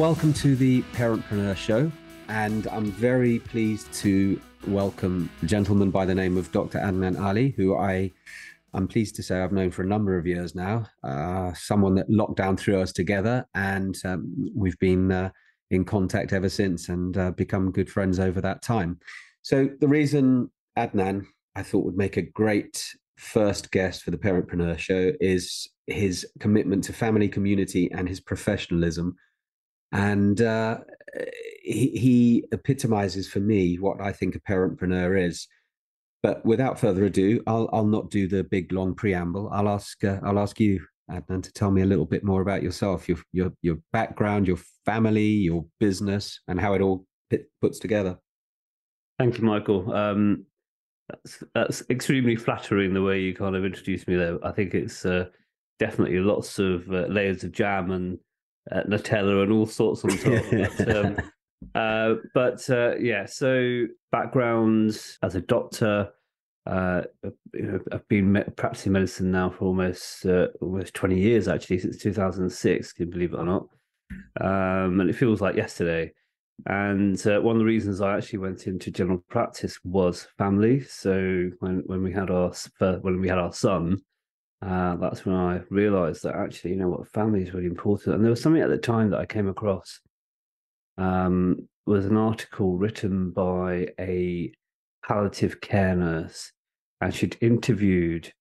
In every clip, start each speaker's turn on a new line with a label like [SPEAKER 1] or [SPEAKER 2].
[SPEAKER 1] welcome to the Parentpreneur Show. And I'm very pleased to welcome a gentleman by the name of Dr. Adnan Ali, who I I'm pleased to say I've known for a number of years now. Uh, someone that lockdown threw us together, and um, we've been uh, in contact ever since and uh, become good friends over that time. So the reason Adnan I thought would make a great first guest for the Parentpreneur Show is his commitment to family, community, and his professionalism. And uh, he, he epitomizes for me what I think a parentpreneur is. But without further ado, I'll I'll not do the big long preamble. I'll ask uh, I'll ask you, Adnan, to tell me a little bit more about yourself, your your your background, your family, your business, and how it all pit, puts together.
[SPEAKER 2] Thank you, Michael. Um, that's that's extremely flattering the way you kind of introduced me there. I think it's uh, definitely lots of uh, layers of jam and uh, Nutella and all sorts on top. but, um, uh, but uh, yeah, so backgrounds as a doctor. Uh, you know, I've been practicing medicine now for almost almost twenty years, actually, since two thousand and six. Can you believe it or not? Um, and it feels like yesterday. And uh, one of the reasons I actually went into general practice was family. So when when we had our when we had our son, uh, that's when I realised that actually, you know what, family is really important. And there was something at the time that I came across. Um, was an article written by a palliative care nurse, and she'd interviewed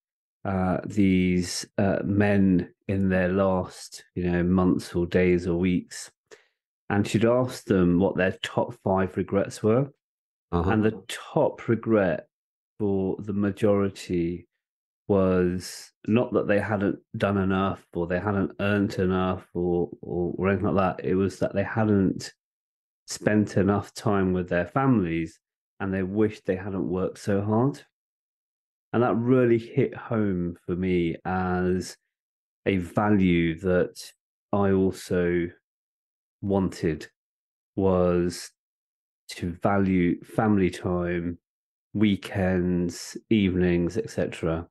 [SPEAKER 2] uh, these uh, men in their last, you know, months or days or weeks and she'd asked them what their top five regrets were. Uh-huh. And the top regret for the majority was not that they hadn't done enough or they hadn't earned enough or, or, or anything like that. It was that they hadn't spent enough time with their families and they wished they hadn't worked so hard. And that really hit home for me as a value that I also wanted was to value family time, weekends, evenings, etc.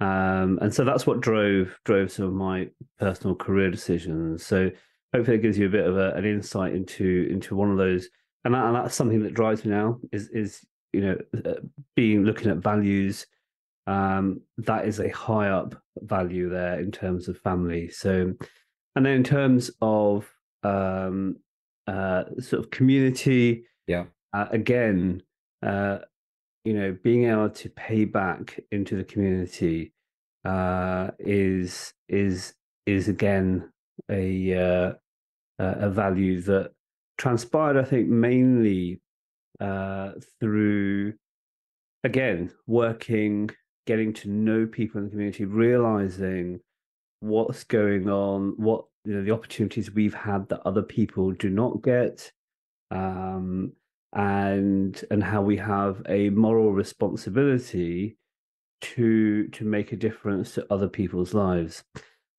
[SPEAKER 2] Um, and so that's what drove drove some of my personal career decisions. So hopefully it gives you a bit of a, an insight into into one of those, and, that, and that's something that drives me now is is you know uh, being looking at values. Um, that is a high up value there in terms of family. So, and then in terms of um, uh, sort of community.
[SPEAKER 1] Yeah.
[SPEAKER 2] Uh, again, uh, you know, being able to pay back into the community uh, is is is again a uh, a value that transpired. I think mainly uh, through again working, getting to know people in the community, realizing what's going on, what you know the opportunities we've had that other people do not get um, and and how we have a moral responsibility to to make a difference to other people's lives.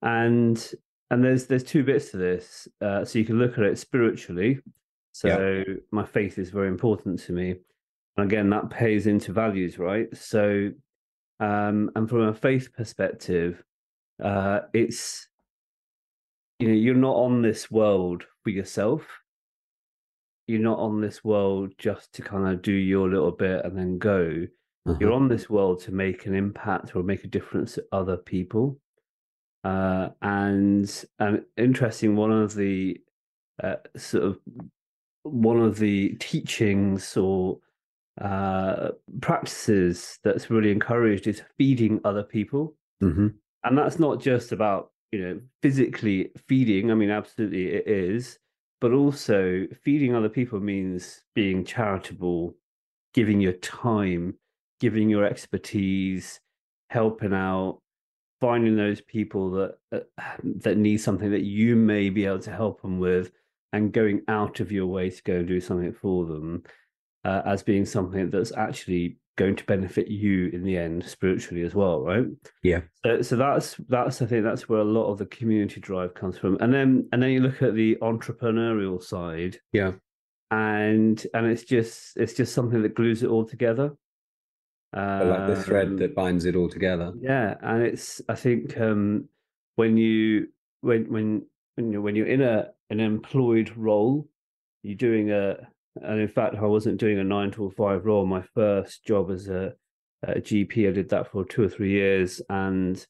[SPEAKER 2] And and there's there's two bits to this uh, so you can look at it spiritually. So yeah. my faith is very important to me. And again that pays into values right? So um and from a faith perspective uh it's you know you're not on this world for yourself you're not on this world just to kind of do your little bit and then go uh-huh. you're on this world to make an impact or make a difference to other people uh, and and interesting one of the uh, sort of one of the teachings or uh, practices that's really encouraged is feeding other people
[SPEAKER 1] mm-hmm.
[SPEAKER 2] and that's not just about you know, physically feeding. I mean, absolutely it is, but also feeding other people means being charitable, giving your time, giving your expertise, helping out, finding those people that uh, that need something that you may be able to help them with, and going out of your way to go and do something for them, uh, as being something that's actually going to benefit you in the end spiritually as well right?
[SPEAKER 1] Yeah.
[SPEAKER 2] So, so that's that's i think that's where a lot of the community drive comes from. And then and then you look at the entrepreneurial side.
[SPEAKER 1] Yeah.
[SPEAKER 2] And and it's just it's just something that glues it all together.
[SPEAKER 1] Um, like the thread that um, binds it all together.
[SPEAKER 2] yeah and it's i think um when you when when when you're when you're in a an employed role, you're doing a and in fact I wasn't doing a nine to five role. My first job as a, a GP, I did that for two or three years, and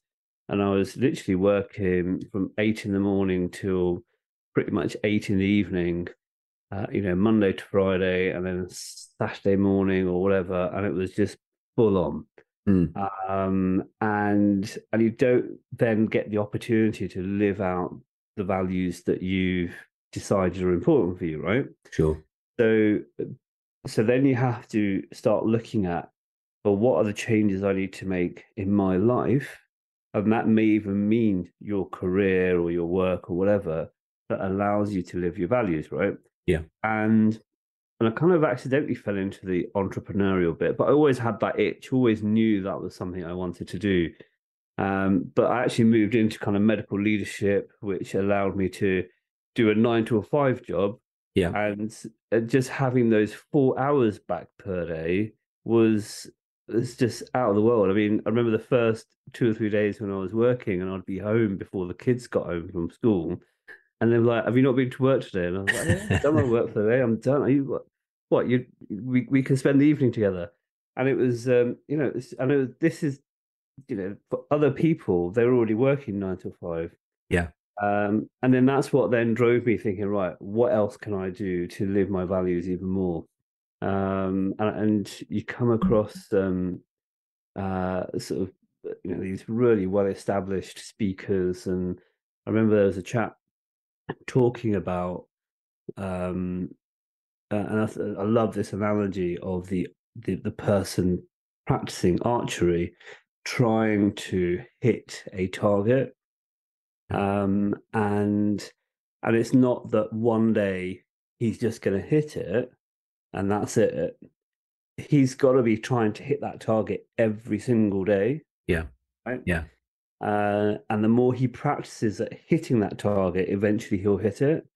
[SPEAKER 2] and I was literally working from eight in the morning till pretty much eight in the evening. Uh, you know, Monday to Friday, and then Saturday morning or whatever, and it was just full on. Mm. Um, and and you don't then get the opportunity to live out the values that you've decided are important for you, right?
[SPEAKER 1] Sure.
[SPEAKER 2] So so then you have to start looking at well, what are the changes I need to make in my life? And that may even mean your career or your work or whatever that allows you to live your values, right?
[SPEAKER 1] Yeah.
[SPEAKER 2] And and I kind of accidentally fell into the entrepreneurial bit, but I always had that itch, always knew that was something I wanted to do. Um, but I actually moved into kind of medical leadership, which allowed me to do a nine to a five job.
[SPEAKER 1] Yeah.
[SPEAKER 2] And uh, just having those four hours back per day was it's just out of the world. I mean, I remember the first two or three days when I was working and I'd be home before the kids got home from school. And they were like, Have you not been to work today? And I was like, yeah, I've done my work for the day. I'm done. Are you what? what you we, we can spend the evening together. And it was um, you know, I know this is you know, for other people, they're already working nine to five.
[SPEAKER 1] Yeah.
[SPEAKER 2] Um, and then that's what then drove me thinking, right, what else can I do to live my values even more? Um, and, and you come across um, uh, sort of you know these really well established speakers, and I remember there was a chap talking about, um, uh, and I, I love this analogy of the, the the person practicing archery trying to hit a target um, and and it's not that one day he's just going to hit it and that's it. He's got to be trying to hit that target every single day
[SPEAKER 1] yeah.
[SPEAKER 2] right?
[SPEAKER 1] Yeah.
[SPEAKER 2] Uh, and the more he practices at hitting that target eventually he'll hit it.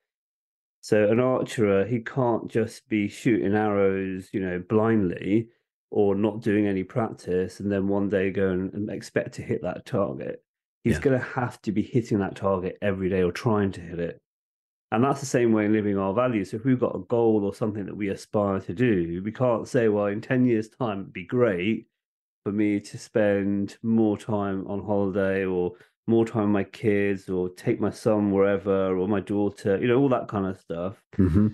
[SPEAKER 2] So an archer he can't just be shooting arrows you know blindly or not doing any practice and then one day go and, and expect to hit that target. He's yeah. going to have to be hitting that target every day or trying to hit it. And that's the same way in living our values. So if we've got a goal or something that we aspire to do, we can't say, well, in 10 years' time, it'd be great for me to spend more time on holiday or more time with my kids or take my son wherever or my daughter, you know, all that kind of stuff.
[SPEAKER 1] Mm-hmm.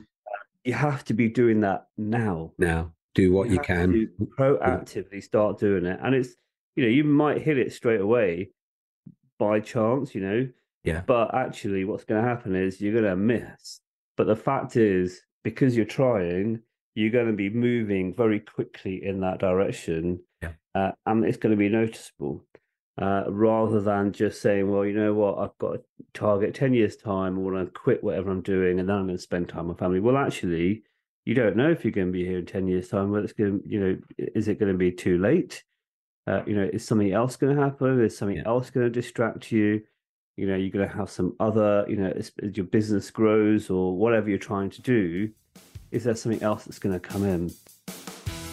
[SPEAKER 2] You have to be doing that now.
[SPEAKER 1] Now do what you, you can
[SPEAKER 2] proactively start doing it and it's you know you might hit it straight away by chance you know?
[SPEAKER 1] Yeah.
[SPEAKER 2] But actually what's going to happen is you're going to miss. But the fact is because you're trying you're going to be moving very quickly in that direction
[SPEAKER 1] yeah.
[SPEAKER 2] uh, and it's going to be noticeable uh, rather than just saying well you know what? I've got a target 10 years time i want to quit whatever i'm doing and then i'm going to spend time with family. Well actually you don't know if you're going to be here in 10 years time whether it's going to you know is it going to be too late uh, you know is something else going to happen? Is something else going to distract you? You know you're going to have some other you know as, as your business grows or whatever you're trying to do is there something else that's going to come in?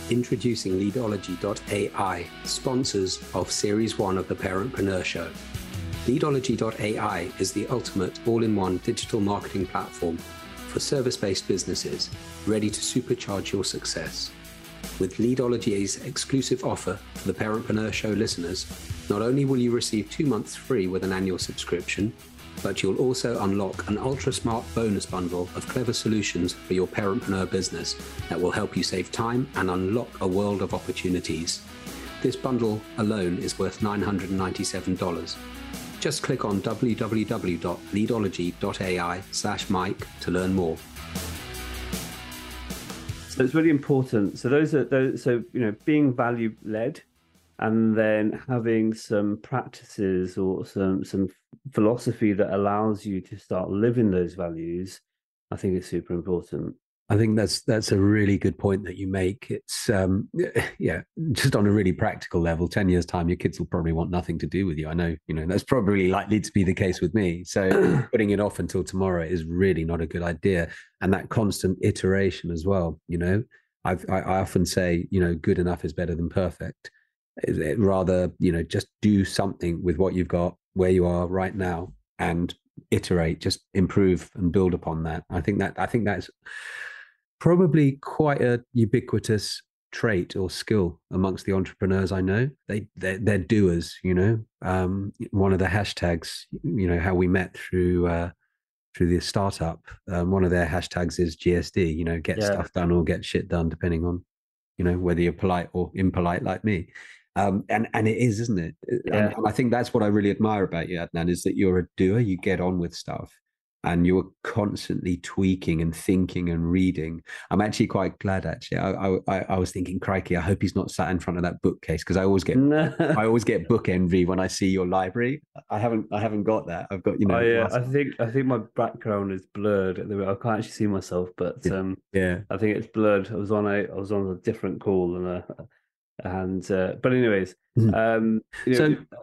[SPEAKER 1] Introducing leadology.ai sponsors of series 1 of the parentpreneur show. Leadology.ai is the ultimate all-in-one digital marketing platform for service based businesses ready to supercharge your success. With Leadology's exclusive offer for the Parentpreneur Show listeners, not only will you receive two months free with an annual subscription, but you'll also unlock an ultra smart bonus bundle of clever solutions for your parentpreneur business that will help you save time and unlock a world of opportunities. This bundle alone is worth $997 just click on www.leadology.ai slash Mike to learn more.
[SPEAKER 2] So it's really important. So those are those. So you know, being value led, and then having some practices or some some philosophy that allows you to start living those values, I think is super important.
[SPEAKER 1] I think that's that's a really good point that you make. It's um, yeah, just on a really practical level. Ten years time, your kids will probably want nothing to do with you. I know, you know, that's probably likely to be the case with me. So putting it off until tomorrow is really not a good idea. And that constant iteration as well. You know, I've, I, I often say, you know, good enough is better than perfect. It rather, you know, just do something with what you've got where you are right now, and iterate, just improve and build upon that. I think that I think that's probably quite a ubiquitous trait or skill amongst the entrepreneurs I know. They they're, they're doers. You know, um, one of the hashtags, you know, how we met through. Uh, through the startup, um, one of their hashtags is GSD. You know, get yeah. stuff done or get shit done, depending on, you know, whether you're polite or impolite like me. Um, and and it is, isn't it? Yeah. And, and, I think that's what I really admire about you, Adnan, is that you're a doer. You get on with stuff, and you're constantly tweaking and thinking and reading. I'm actually quite glad. Actually, I I, I was thinking, crikey, I hope he's not sat in front of that bookcase because I always get no. I always get book envy when I see your library. I haven't I haven't got that. I've got you know.
[SPEAKER 2] Oh, yeah, I think I think my background is blurred at the I can't actually see myself, but um,
[SPEAKER 1] yeah,
[SPEAKER 2] I think it's blurred. I was on a I was on a different call and a and uh, but anyways mm-hmm. um you know, so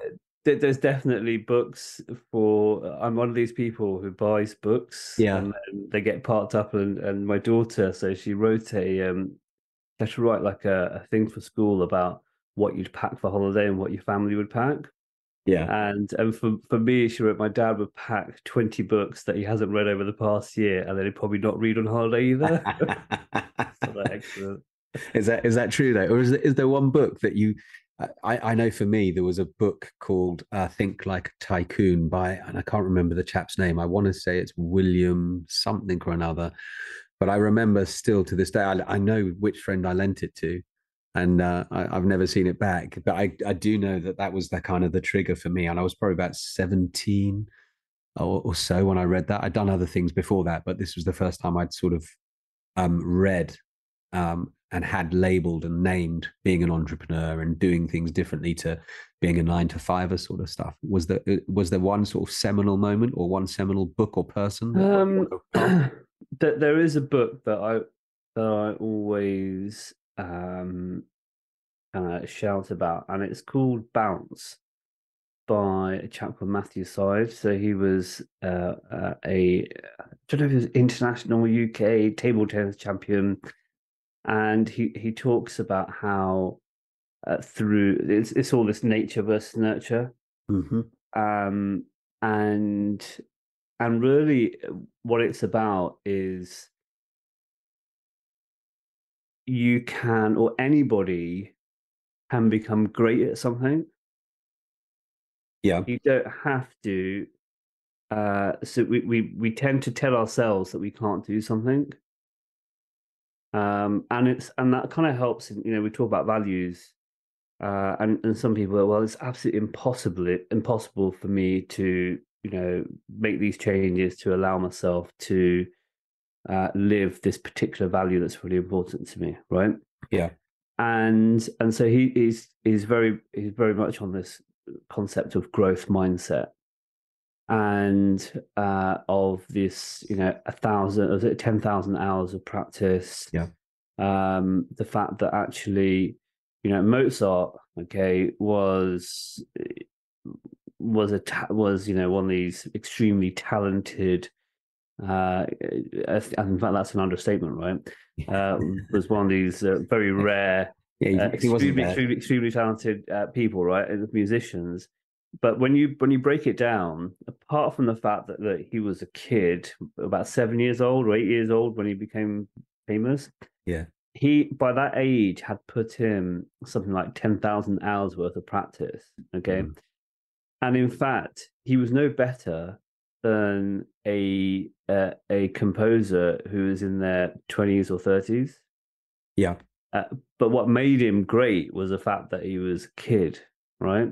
[SPEAKER 2] there's definitely books for i'm one of these people who buys books
[SPEAKER 1] yeah.
[SPEAKER 2] and they get parked up and and my daughter so she wrote a um had to write like a, a thing for school about what you'd pack for holiday and what your family would pack.
[SPEAKER 1] Yeah.
[SPEAKER 2] And and for for me she wrote my dad would pack 20 books that he hasn't read over the past year and then he'd probably not read on holiday either. So excellent.
[SPEAKER 1] Is that is that true though, or is there, is there one book that you? I, I know for me there was a book called uh, Think Like a Tycoon by, and I can't remember the chap's name. I want to say it's William something or another, but I remember still to this day. I, I know which friend I lent it to, and uh, I, have never seen it back. But I, I do know that that was the kind of the trigger for me. And I was probably about seventeen or, or so when I read that. I'd done other things before that, but this was the first time I'd sort of um, read um, and had labeled and named being an entrepreneur and doing things differently to being a nine to fiver sort of stuff was there uh, was there one sort of seminal moment or one seminal book or person
[SPEAKER 2] um, that there is a book that i that i always um uh, shout about and it's called bounce by a chap called Matthew Syed. So he was uh, uh, a I don't know if he was international UK table tennis champion and he he talks about how uh, through it's it's all this nature versus nurture,
[SPEAKER 1] mm-hmm.
[SPEAKER 2] um, and and really what it's about is you can or anybody can become great at something.
[SPEAKER 1] Yeah,
[SPEAKER 2] you don't have to. Uh, so we, we we tend to tell ourselves that we can't do something um, and it's and that kind of helps. You know, we talk about values, uh, and and some people are well, it's absolutely impossible impossible for me to you know make these changes to allow myself to uh, live this particular value that's really important to me, right?
[SPEAKER 1] Yeah.
[SPEAKER 2] And and so he is is very he's very much on this concept of growth mindset and uh, of this, you know, a thousand, was it ten thousand hours of practice?
[SPEAKER 1] Yeah.
[SPEAKER 2] Um, the fact that actually, you know, Mozart, okay, was was a ta- was you know one of these extremely talented. Uh, in fact, that's an understatement, right? Uh, was one of these uh, very rare,
[SPEAKER 1] yeah,
[SPEAKER 2] uh, extremely, extremely, extremely talented uh, people, right? Musicians but when you when you break it down, apart from the fact that, that he was a kid, about seven years old or eight years old when he became famous,
[SPEAKER 1] yeah,
[SPEAKER 2] he by that age had put in something like ten thousand hours worth of practice. Okay, mm. and in fact, he was no better than a uh, a composer who was in their twenties or thirties.
[SPEAKER 1] Yeah,
[SPEAKER 2] uh, but what made him great was the fact that he was a kid, right?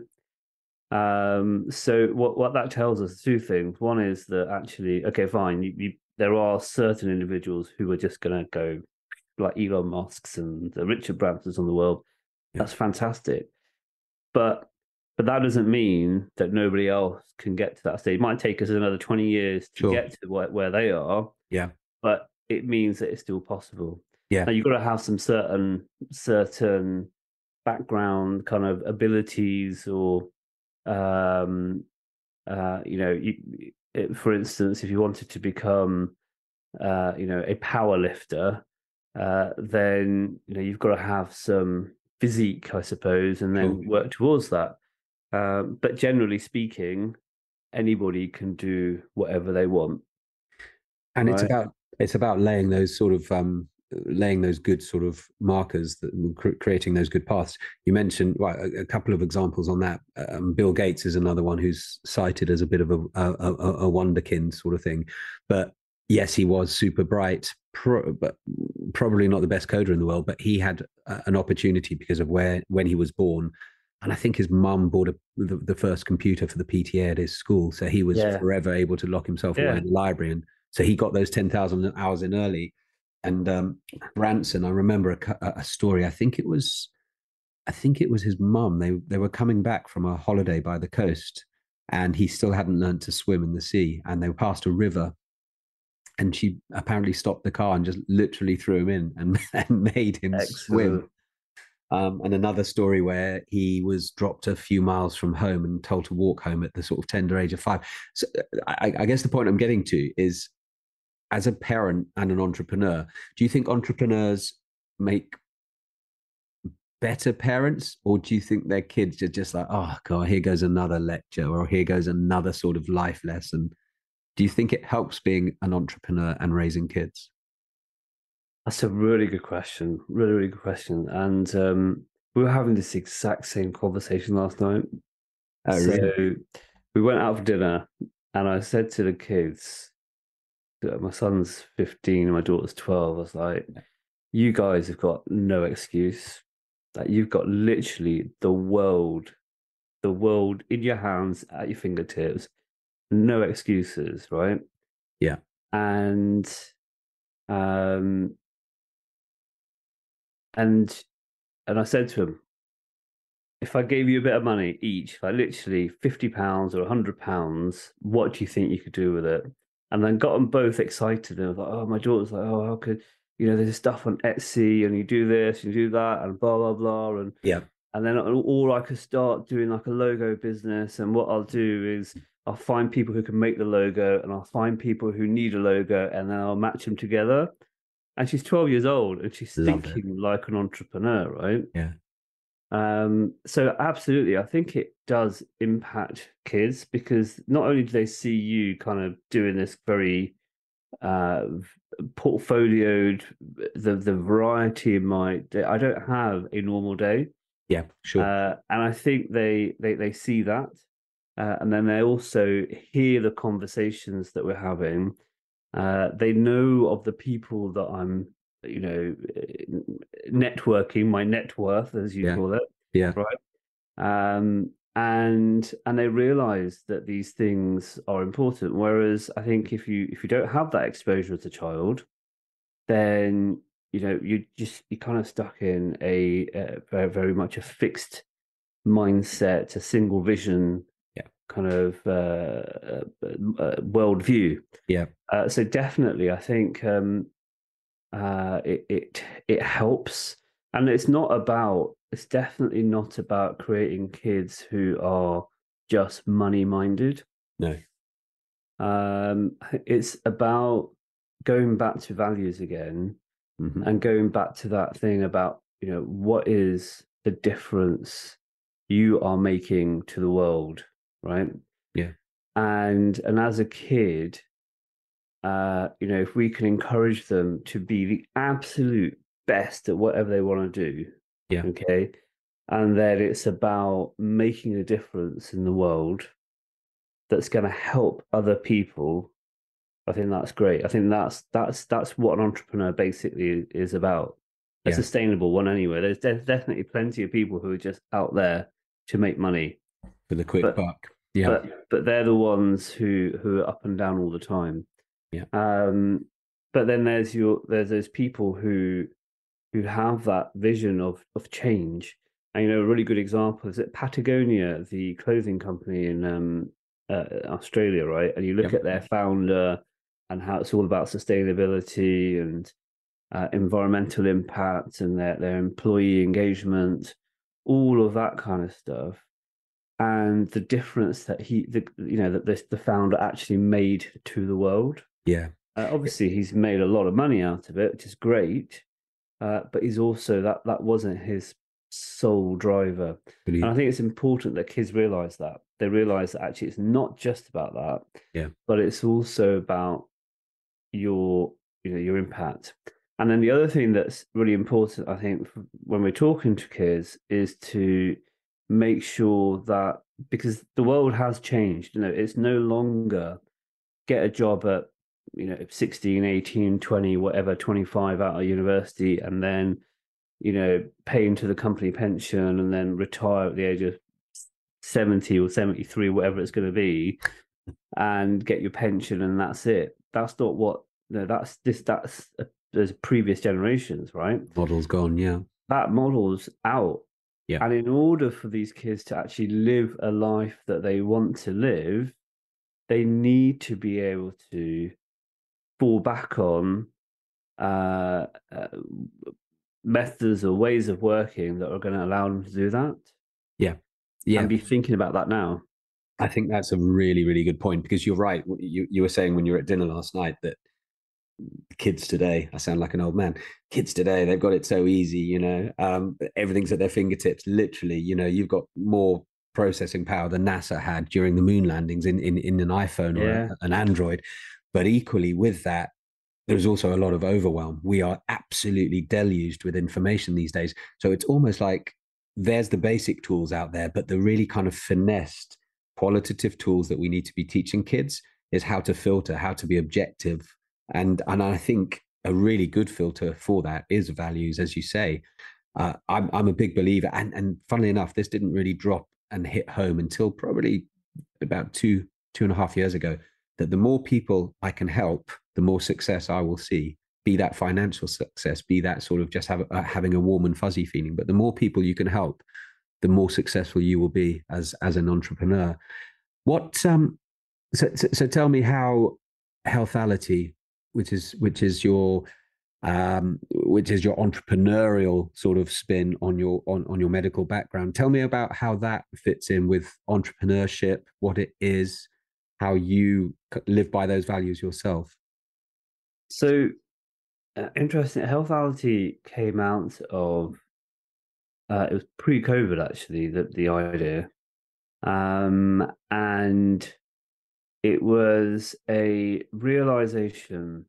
[SPEAKER 2] Um, so what what that tells us two things. One is that actually, okay, fine, you, you, there are certain individuals who are just going to go like Elon Musk's and the Richard Bransons on the world. Yeah. That's fantastic, but but that doesn't mean that nobody else can get to that stage. It might take us another twenty years to sure. get to where, where they are.
[SPEAKER 1] Yeah,
[SPEAKER 2] but it means that it's still possible.
[SPEAKER 1] Yeah,
[SPEAKER 2] now you've got to have some certain certain background kind of abilities or um, uh, you know, you, it, for instance, if you wanted to become, uh, you know, a power lifter, uh, then you know you've got to have some physique, I suppose, and then work towards that. Um, but generally speaking, anybody can do whatever they want.
[SPEAKER 1] And right? it's about it's about laying those sort of um, laying those good sort of markers that cr- creating those good paths. You mentioned well, a, a, couple of examples on that. Um, bill gates is another one who's cited as a bit of a, a, a wonderkind sort of thing. But yes he was super bright pro- but probably not the best coder in the world but he had an opportunity because of where when he was born. And I think his mum bought a, the, the, first computer for the PTA at his school, so he was yeah. forever able to lock himself yeah. away in the library, and so he got those ten thousand hours in early and um, Branson, I remember a, a, story. I think it was, I think it was his mum. They they were coming back from a holiday by the coast, and he still hadn't learned to swim in the sea. And they passed a river, and she apparently stopped the car and just literally threw him in and, and made him Excellent. swim. Um, and another story where he was dropped a few miles from home and told to walk home at the sort of tender age of five. So I, I guess the point I'm getting to is as a parent and an entrepreneur, do you think entrepreneurs make better parents, or do you think their kids are just like, oh god, here goes another lecture, or here goes another sort of life lesson? Do you think it helps being an entrepreneur and raising kids?
[SPEAKER 2] That's a really good question. Really, really good question. And um, we were having this exact same conversation last night. Oh, so really? we went out for dinner, and I said to the kids, my son's 15 and my daughter's 12. I was like, you guys have got no excuse. Like you've got literally the world, the world in your hands at your fingertips. No excuses, right?
[SPEAKER 1] Yeah.
[SPEAKER 2] And um and and I said to him, if I gave you a bit of money each, like literally fifty pounds or hundred pounds, what do you think you could do with it? And then got them both excited. And I was like, oh, my daughter's like, oh, how could you know? There's stuff on Etsy, and you do this, and you do that, and blah blah blah, and
[SPEAKER 1] yeah.
[SPEAKER 2] And then or I could start doing like a logo business, and what I'll do is I'll find people who can make the logo, and I'll find people who need a logo, and then I'll match them together. And she's 12 years old, and she's Love thinking it. like an entrepreneur, right?
[SPEAKER 1] Yeah.
[SPEAKER 2] Um, so absolutely, I think it does impact kids because not only do they see you kind of doing this very uh, portfolioed, the the variety in my day. I don't have a normal day.
[SPEAKER 1] Yeah, sure.
[SPEAKER 2] Uh, and I think they they they see that, uh, and then they also hear the conversations that we're having. Uh, they know of the people that I'm you know, networking, my net worth, as you
[SPEAKER 1] yeah.
[SPEAKER 2] call it.
[SPEAKER 1] Yeah.
[SPEAKER 2] Right. Um, and and they realize that these things are important. Whereas I think if you if you don't have that exposure as a child, then you know you just you kind of stuck in a, a very, very much a fixed mindset, a single vision
[SPEAKER 1] yeah.
[SPEAKER 2] kind of uh, uh, uh, worldview.
[SPEAKER 1] Yeah.
[SPEAKER 2] Uh, so definitely, I think um, uh, it it it helps, and it's not about. It's definitely not about creating kids who are just money minded.
[SPEAKER 1] No.
[SPEAKER 2] Um, it's about going back to values again, mm-hmm. and going back to that thing about you know what is the difference you are making to the world, right?
[SPEAKER 1] Yeah.
[SPEAKER 2] And and as a kid, uh, you know, if we can encourage them to be the absolute best at whatever they want to do,
[SPEAKER 1] yeah,
[SPEAKER 2] okay, and that it's about making a difference in the world that's going to help other people. I think that's great. I think that's that's that's what an entrepreneur basically is about. A yeah. sustainable one, anyway. There's de- definitely plenty of people who are just out there to make money
[SPEAKER 1] for the quick
[SPEAKER 2] but,
[SPEAKER 1] buck. Yeah,
[SPEAKER 2] but, but they're the ones who who are up and down all the time.
[SPEAKER 1] Yeah.
[SPEAKER 2] Um, but then there's your there's those people who who have that vision of of change. And you know, a really good example is at Patagonia, the clothing company in um, uh, Australia, right? And you look yep. at their founder and how it's all about sustainability and uh, environmental impact and their their employee engagement, all of that kind of stuff and the difference that he the you know that this the founder actually made to the world
[SPEAKER 1] yeah.
[SPEAKER 2] Uh, obviously, he's made a lot of money out of it, which is great. Uh, but he's also that that wasn't his sole driver. And I think it's important that kids realize that. They realize that actually it's not just about that.
[SPEAKER 1] Yeah.
[SPEAKER 2] But it's also about your you know your impact. And then the other thing that's really important, I think, when we're talking to kids, is to make sure that because the world has changed, you know, it's no longer get a job at you know 16 18 20 whatever 25 out of university and then you know pay into the company pension and then retire at the age of 70 or 73 whatever it's going to be and get your pension and that's it. That's not what no that's this that's a, there's previous generations right?
[SPEAKER 1] Model's gone yeah.
[SPEAKER 2] That model's out.
[SPEAKER 1] Yeah.
[SPEAKER 2] And in order for these kids to actually live a life that they want to live they need to be able to fall back on uh, uh, methods or ways of working that are going to allow them to do that.
[SPEAKER 1] Yeah. Yeah.
[SPEAKER 2] And be thinking about that now.
[SPEAKER 1] I think that's a really, really good point because you're right. You, you were saying when you were at dinner last night that kids today, I sound like an old man, kids today, they've got it so easy, you know, um, everything's at their fingertips. Literally, you know, you've got more processing power than NASA had during the moon landings in, in, in an iPhone or
[SPEAKER 2] Yeah.
[SPEAKER 1] a- an Android. But equally with that, there's also a lot of overwhelm. We are absolutely deluged with information these days. So it's almost like there's the basic tools out there, but the really kind of finessed qualitative tools that we need to be teaching kids is how to filter, how to be objective. And and I think a really good filter for that is values, as you say. Uh, I'm I'm a big believer, and and funnily enough, this didn't really drop and hit home until probably about two two and a half years ago. That the more people I can help, the more success I will see. Be that financial success, be that sort of just have, uh, having a warm and fuzzy feeling. But the more people you can help, the more successful you will be as as an entrepreneur. What um, so so, so tell me how healthality, which is which is your um, which is your entrepreneurial sort of spin on your on, on your medical background. Tell me about how that fits in with entrepreneurship, what it is, how you live by those values yourself.
[SPEAKER 2] So uh, interesting. Healthality came out of uh, it was pre-COVID actually the the idea, um, and it was a realization.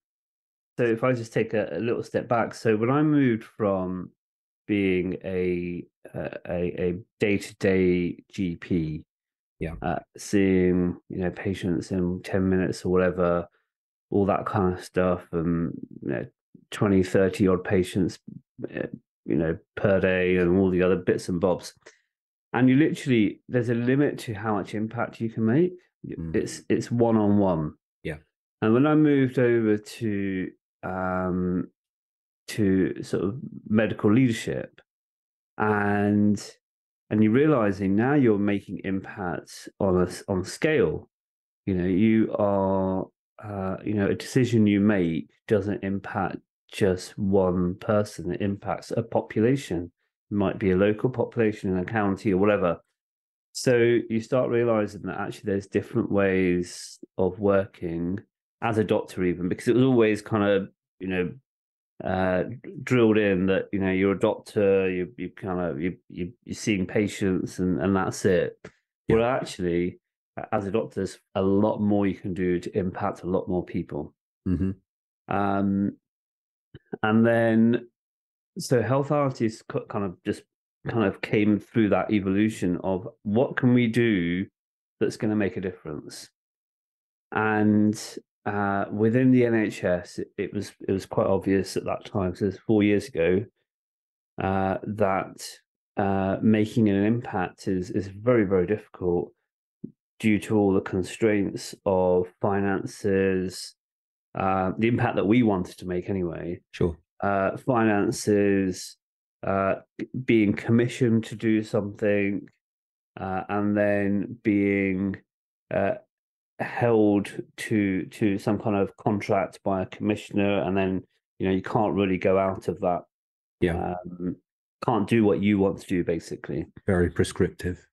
[SPEAKER 2] So if I just take a, a little step back, so when I moved from being a uh, a a day to day GP,
[SPEAKER 1] Yeah.
[SPEAKER 2] uh, seeing you know patients in ten minutes or whatever, all that kind of stuff, and you know, 20, 30 odd patients, uh, you know, per day, and all the other bits and bobs. And you literally, there's a limit to how much impact you can make.
[SPEAKER 1] Mm.
[SPEAKER 2] It's it's one on one.
[SPEAKER 1] Yeah.
[SPEAKER 2] And when I moved over to um, to sort of medical leadership, and and you're realizing now you're making impacts on a s- on scale. You know, you are uh, you know a decision you make doesn't impact just one person; it impacts a population. It might be a local population in a county or whatever. So you start realizing that actually there's different ways of working as a doctor, even because it was always kind of you know uh, drilled in that you know you're a doctor, you you kind of you you you're seeing patients and and that's it.
[SPEAKER 1] Yeah.
[SPEAKER 2] Well, actually, as a doctor, there's a lot more you can do to impact a lot more people.
[SPEAKER 1] hmm
[SPEAKER 2] Um, and then, so Healthality kind of just kind of came through that evolution of what can we do that's going to make a difference. And uh, within the NHS, it, it was it was quite obvious at that time, so four years ago, uh, that uh, making an impact is is very very difficult due to all the constraints of finances, uh, the impact that we wanted to make anyway,
[SPEAKER 1] Sure.
[SPEAKER 2] uh, finances, uh, being commissioned to do something, uh, and then being uh, held to to some kind of contract by a commissioner, and then you know you can't really go out of that.
[SPEAKER 1] Yeah.
[SPEAKER 2] Um, can't do what you want to do, basically
[SPEAKER 1] Very prescriptive.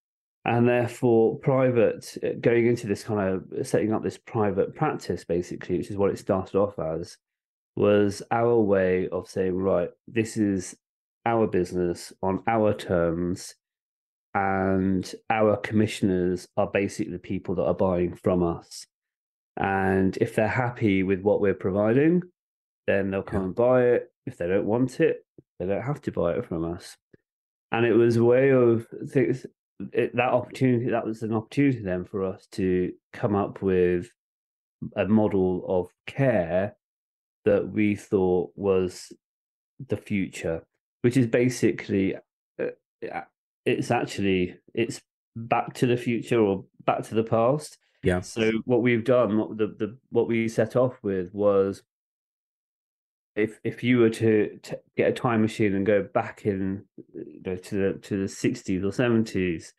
[SPEAKER 2] and therefore private uh, going into this kind of setting up this private practice basically which is what it started off as was our way of saying right this is our business on our terms, and our commissioners are basically the people that are buying from us. And if they're happy with what we're providing, then they'll come yeah. and buy it. If they don't want it, they don't have to buy it from us. And it was a way of things, it, that opportunity. That was an opportunity then for us to come up with a model of care that we thought was the future, which is basically uh, it's actually it's back to the future or back to the past.
[SPEAKER 1] Yeah.
[SPEAKER 2] So what we've done, what the, the what we set off with was if if you were to, to get a time machine and go back in you know, to the to the sixties or seventies,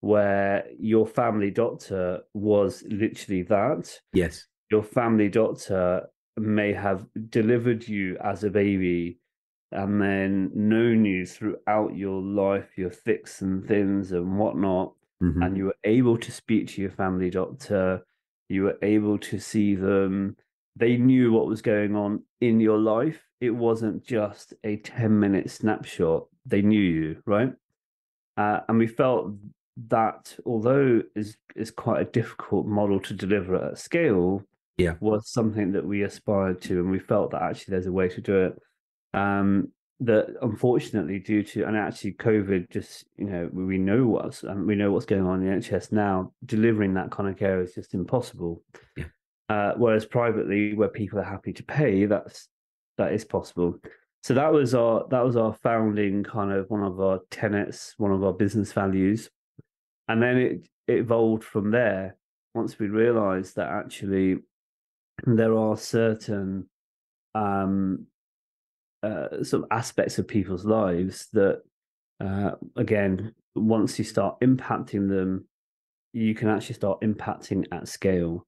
[SPEAKER 2] where your family doctor was literally that.
[SPEAKER 1] Yes.
[SPEAKER 2] Your family doctor may have delivered you as a baby and then known you throughout your life, your thicks and thins and whatnot, mm-hmm. and you were able to speak to your family doctor, you were able to see them, they knew what was going on in your life. It wasn't just a 10 minute snapshot, they knew you, right? Uh, and we felt that although is is quite a difficult model to deliver at scale,
[SPEAKER 1] yeah,
[SPEAKER 2] was something that we aspired to, and we felt that actually there's a way to do it. Um, that unfortunately, due to and actually COVID, just you know we know what's and we know what's going on in the NHS now. Delivering that kind of care is just impossible.
[SPEAKER 1] Yeah.
[SPEAKER 2] Uh, whereas privately, where people are happy to pay, that's that is possible. So that was our that was our founding kind of one of our tenets, one of our business values, and then it, it evolved from there. Once we realised that actually there are certain um, uh, sort of aspects of people's lives that, uh, again, once you start impacting them, you can actually start impacting at scale,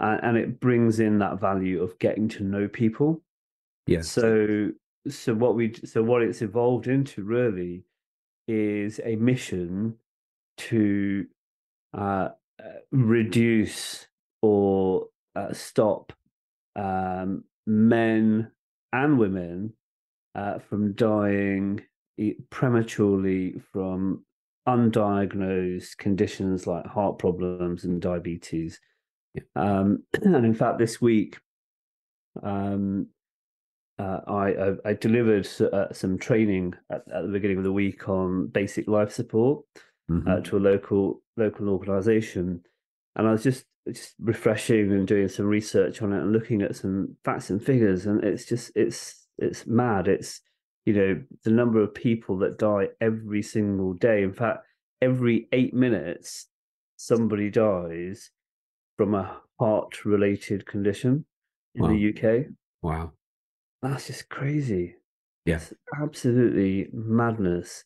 [SPEAKER 2] uh, and it brings in that value of getting to know people.
[SPEAKER 1] Yes.
[SPEAKER 2] So, so what we so what it's evolved into really is a mission to uh, uh reduce or uh, stop um, men and women uh, from dying prematurely from undiagnosed conditions like heart problems and diabetes. Um, and in fact, this week, um, uh, I, I, I, delivered uh, some training at, at, the beginning of the week on basic life support uh, mm-hmm. uh, to a local local organisation, and I was just just refreshing and doing some research on it and looking at some facts and figures, and it's just it's it's mad. It's you know the number of people that die every single day. In fact, every eight minutes, somebody dies from a heart related condition in wow. the UK.
[SPEAKER 1] Wow,
[SPEAKER 2] that's just crazy.
[SPEAKER 1] Yes,
[SPEAKER 2] yeah. absolutely madness.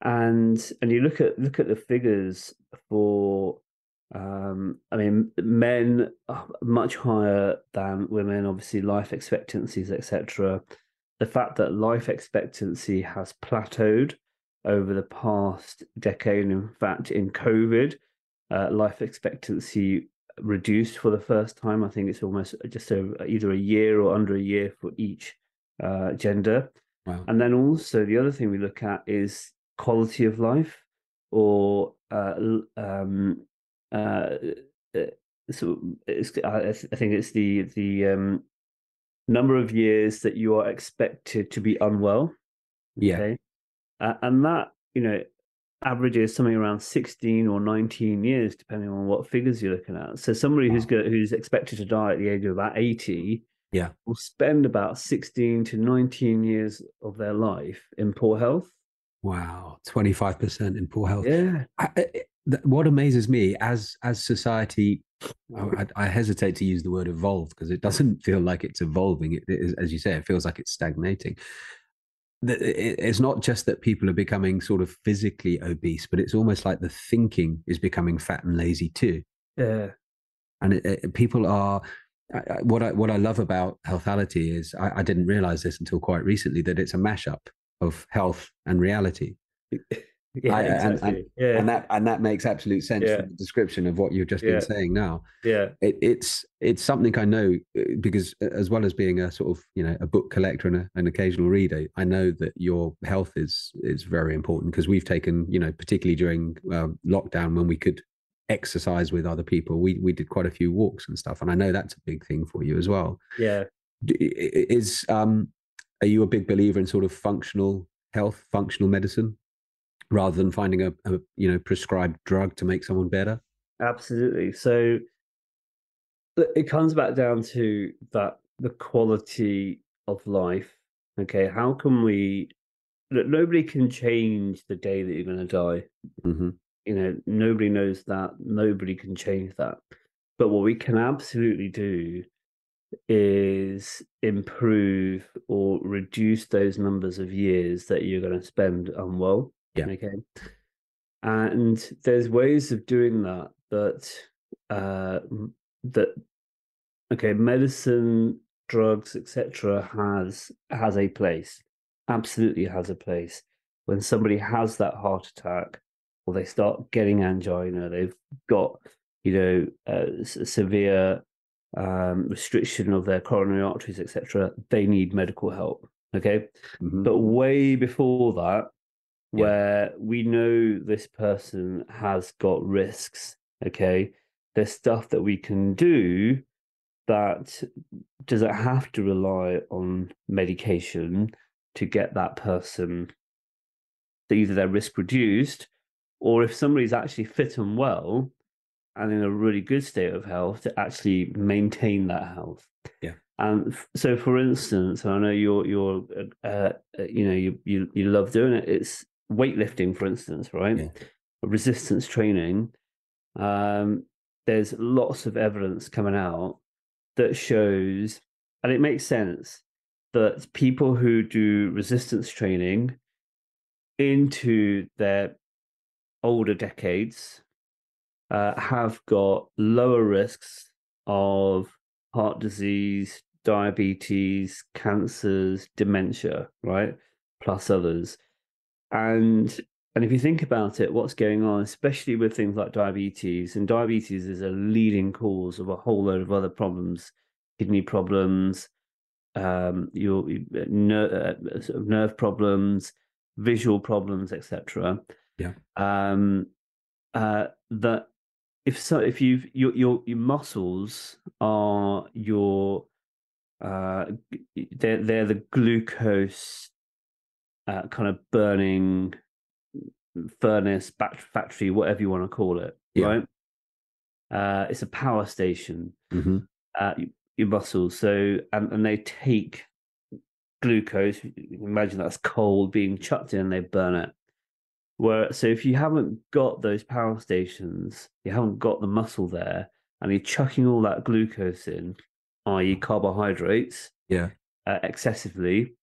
[SPEAKER 2] And and you look at look at the figures for um, I mean, men are much higher than women. Obviously, life expectancies, etc. The fact that life expectancy has plateaued over the past decade, in fact, in COVID, uh, life expectancy reduced for the first time. I think it's almost just a, either a year or under a year for each uh, gender.
[SPEAKER 1] Wow.
[SPEAKER 2] And then also the other thing we look at is quality of life or uh, um, uh, uh, so I, I, think it's the the um, number of years that you are expected to be unwell.
[SPEAKER 1] Yeah,
[SPEAKER 2] uh, and that you know averages something around 16 or 19 years depending on what figures you're looking at. So somebody wow. who's go, who's expected to die at the age of about 80
[SPEAKER 1] yeah.
[SPEAKER 2] will spend about 16 to 19 years of their life in poor health.
[SPEAKER 1] Wow 25% in poor health.
[SPEAKER 2] Yeah.
[SPEAKER 1] I, what amazes me as as society mm-hmm. I, I, hesitate to use the word evolve because it doesn't feel like it's evolving. It, it, as you say it feels like it's stagnating. It's not just that people are becoming sort of physically obese but it's almost like the thinking is becoming fat and lazy too.
[SPEAKER 2] Yeah.
[SPEAKER 1] And it, people are what I what I love about healthality is I, I didn't realize this until quite recently that it's a mashup of health and reality
[SPEAKER 2] Yeah,
[SPEAKER 1] I- and-
[SPEAKER 2] exactly.
[SPEAKER 1] and-
[SPEAKER 2] yeah,
[SPEAKER 1] and that and that makes absolute sense
[SPEAKER 2] Yeah.
[SPEAKER 1] from the description of what you've just
[SPEAKER 2] Yeah.
[SPEAKER 1] been saying now.
[SPEAKER 2] yeah,
[SPEAKER 1] It, it's it's something I know uh, because uh, as well as being a sort of you know a book collector and a, an occasional reader, I know that your health is is very important because we've taken you know particularly during uh, lockdown when we could exercise with other people, we we did quite a few walks and stuff, and I know that's a big thing for you as well.
[SPEAKER 2] yeah.
[SPEAKER 1] D- i- i- Is um are you a big believer in sort of functional health, functional medicine, rather than finding a, a you know prescribed drug to make someone better?
[SPEAKER 2] Absolutely. So it comes back down to that the quality of life. Okay, how can we? Look, nobody can change the day that you're going to die.
[SPEAKER 1] hmm
[SPEAKER 2] You know, nobody knows that. Nobody can change that. But what we can absolutely do is improve or reduce those numbers of years that you're going to spend unwell.
[SPEAKER 1] Yeah.
[SPEAKER 2] Okay. And there's ways of doing that that uh that okay, medicine, drugs, etc. has has a place. Absolutely has a place. When somebody has that heart attack or they start getting angina, they've got you know uh, severe um, restriction of their coronary arteries, etc., they need medical help. Okay.
[SPEAKER 1] hmm
[SPEAKER 2] But way before that,
[SPEAKER 1] Yeah.
[SPEAKER 2] where we know this person has got risks, okay, there's stuff that we can do that doesn't have to rely on medication to get that person either their risk reduced or if somebody's actually fit and well and in a really good state of health to actually maintain that health.
[SPEAKER 1] Yeah.
[SPEAKER 2] And so, for instance, I know you're you're uh, uh, you know you you you love doing it. It's weightlifting, for instance, right?
[SPEAKER 1] Yeah.
[SPEAKER 2] Resistance training. Um, there's lots of evidence coming out that shows, and it makes sense that people who do resistance training into their older decades uh, have got lower risks of heart disease, diabetes, cancers, dementia, right? Plus others. And and if you think about it, what's going on, especially with things like diabetes, and diabetes is a leading cause of a whole load of other problems, kidney problems, um, your your ner- uh, sort of nerve problems, visual problems, etc.
[SPEAKER 1] Yeah.
[SPEAKER 2] Um, uh, that if so, if you've your your your muscles are your uh, they're they're the glucose uh, kind of burning furnace, bat- factory, whatever you want to call it,
[SPEAKER 1] Yeah.
[SPEAKER 2] right? Uh, it's a power station
[SPEAKER 1] hmm
[SPEAKER 2] uh, y- your muscles. So and, and they take glucose. Imagine that's coal being chucked in, and they burn it. Where so if you haven't got those power stations, you haven't got the muscle there, and you're chucking all that glucose in, i.e., carbohydrates,
[SPEAKER 1] Yeah.
[SPEAKER 2] uh, excessively,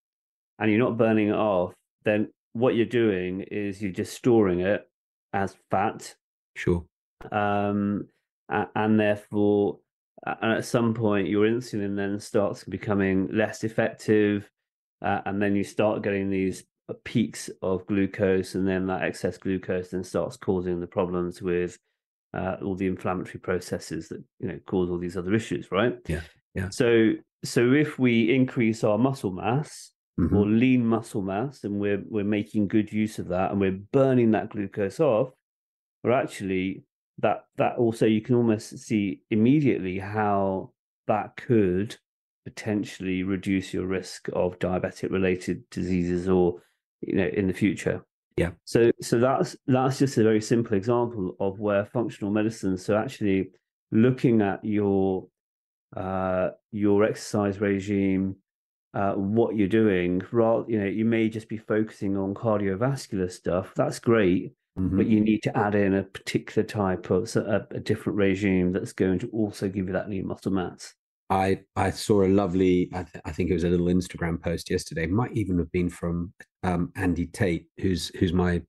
[SPEAKER 2] and you're not burning it off, then what you're doing is you're just storing it as fat
[SPEAKER 1] Sure.
[SPEAKER 2] um, and therefore, and at some point, your insulin then starts becoming less effective, uh, and then you start getting these uh, peaks of glucose, and then that excess glucose then starts causing the problems with uh, all the inflammatory processes that you know cause all these other issues, right?
[SPEAKER 1] Yeah, yeah.
[SPEAKER 2] So, so if we increase our muscle mass,
[SPEAKER 1] Mhm.
[SPEAKER 2] or lean muscle mass and we're we're making good use of that and we're burning that glucose off or actually that that also you can almost see immediately how that could potentially reduce your risk of diabetic related diseases or you know in the future
[SPEAKER 1] Yeah.
[SPEAKER 2] so so that's that's just a very simple example of where functional medicine so actually looking at your uh your exercise regime uh, what you're doing. Rather, you know, you may just be focusing on cardiovascular stuff. That's great,
[SPEAKER 1] Mhm.
[SPEAKER 2] but you need to add in a particular type of so- a, a different regime that's going to also give you that lean muscle mass.
[SPEAKER 1] I I saw a lovely I, th- I think it was a little Instagram post yesterday might even have been from um, Andy Tate who's who's my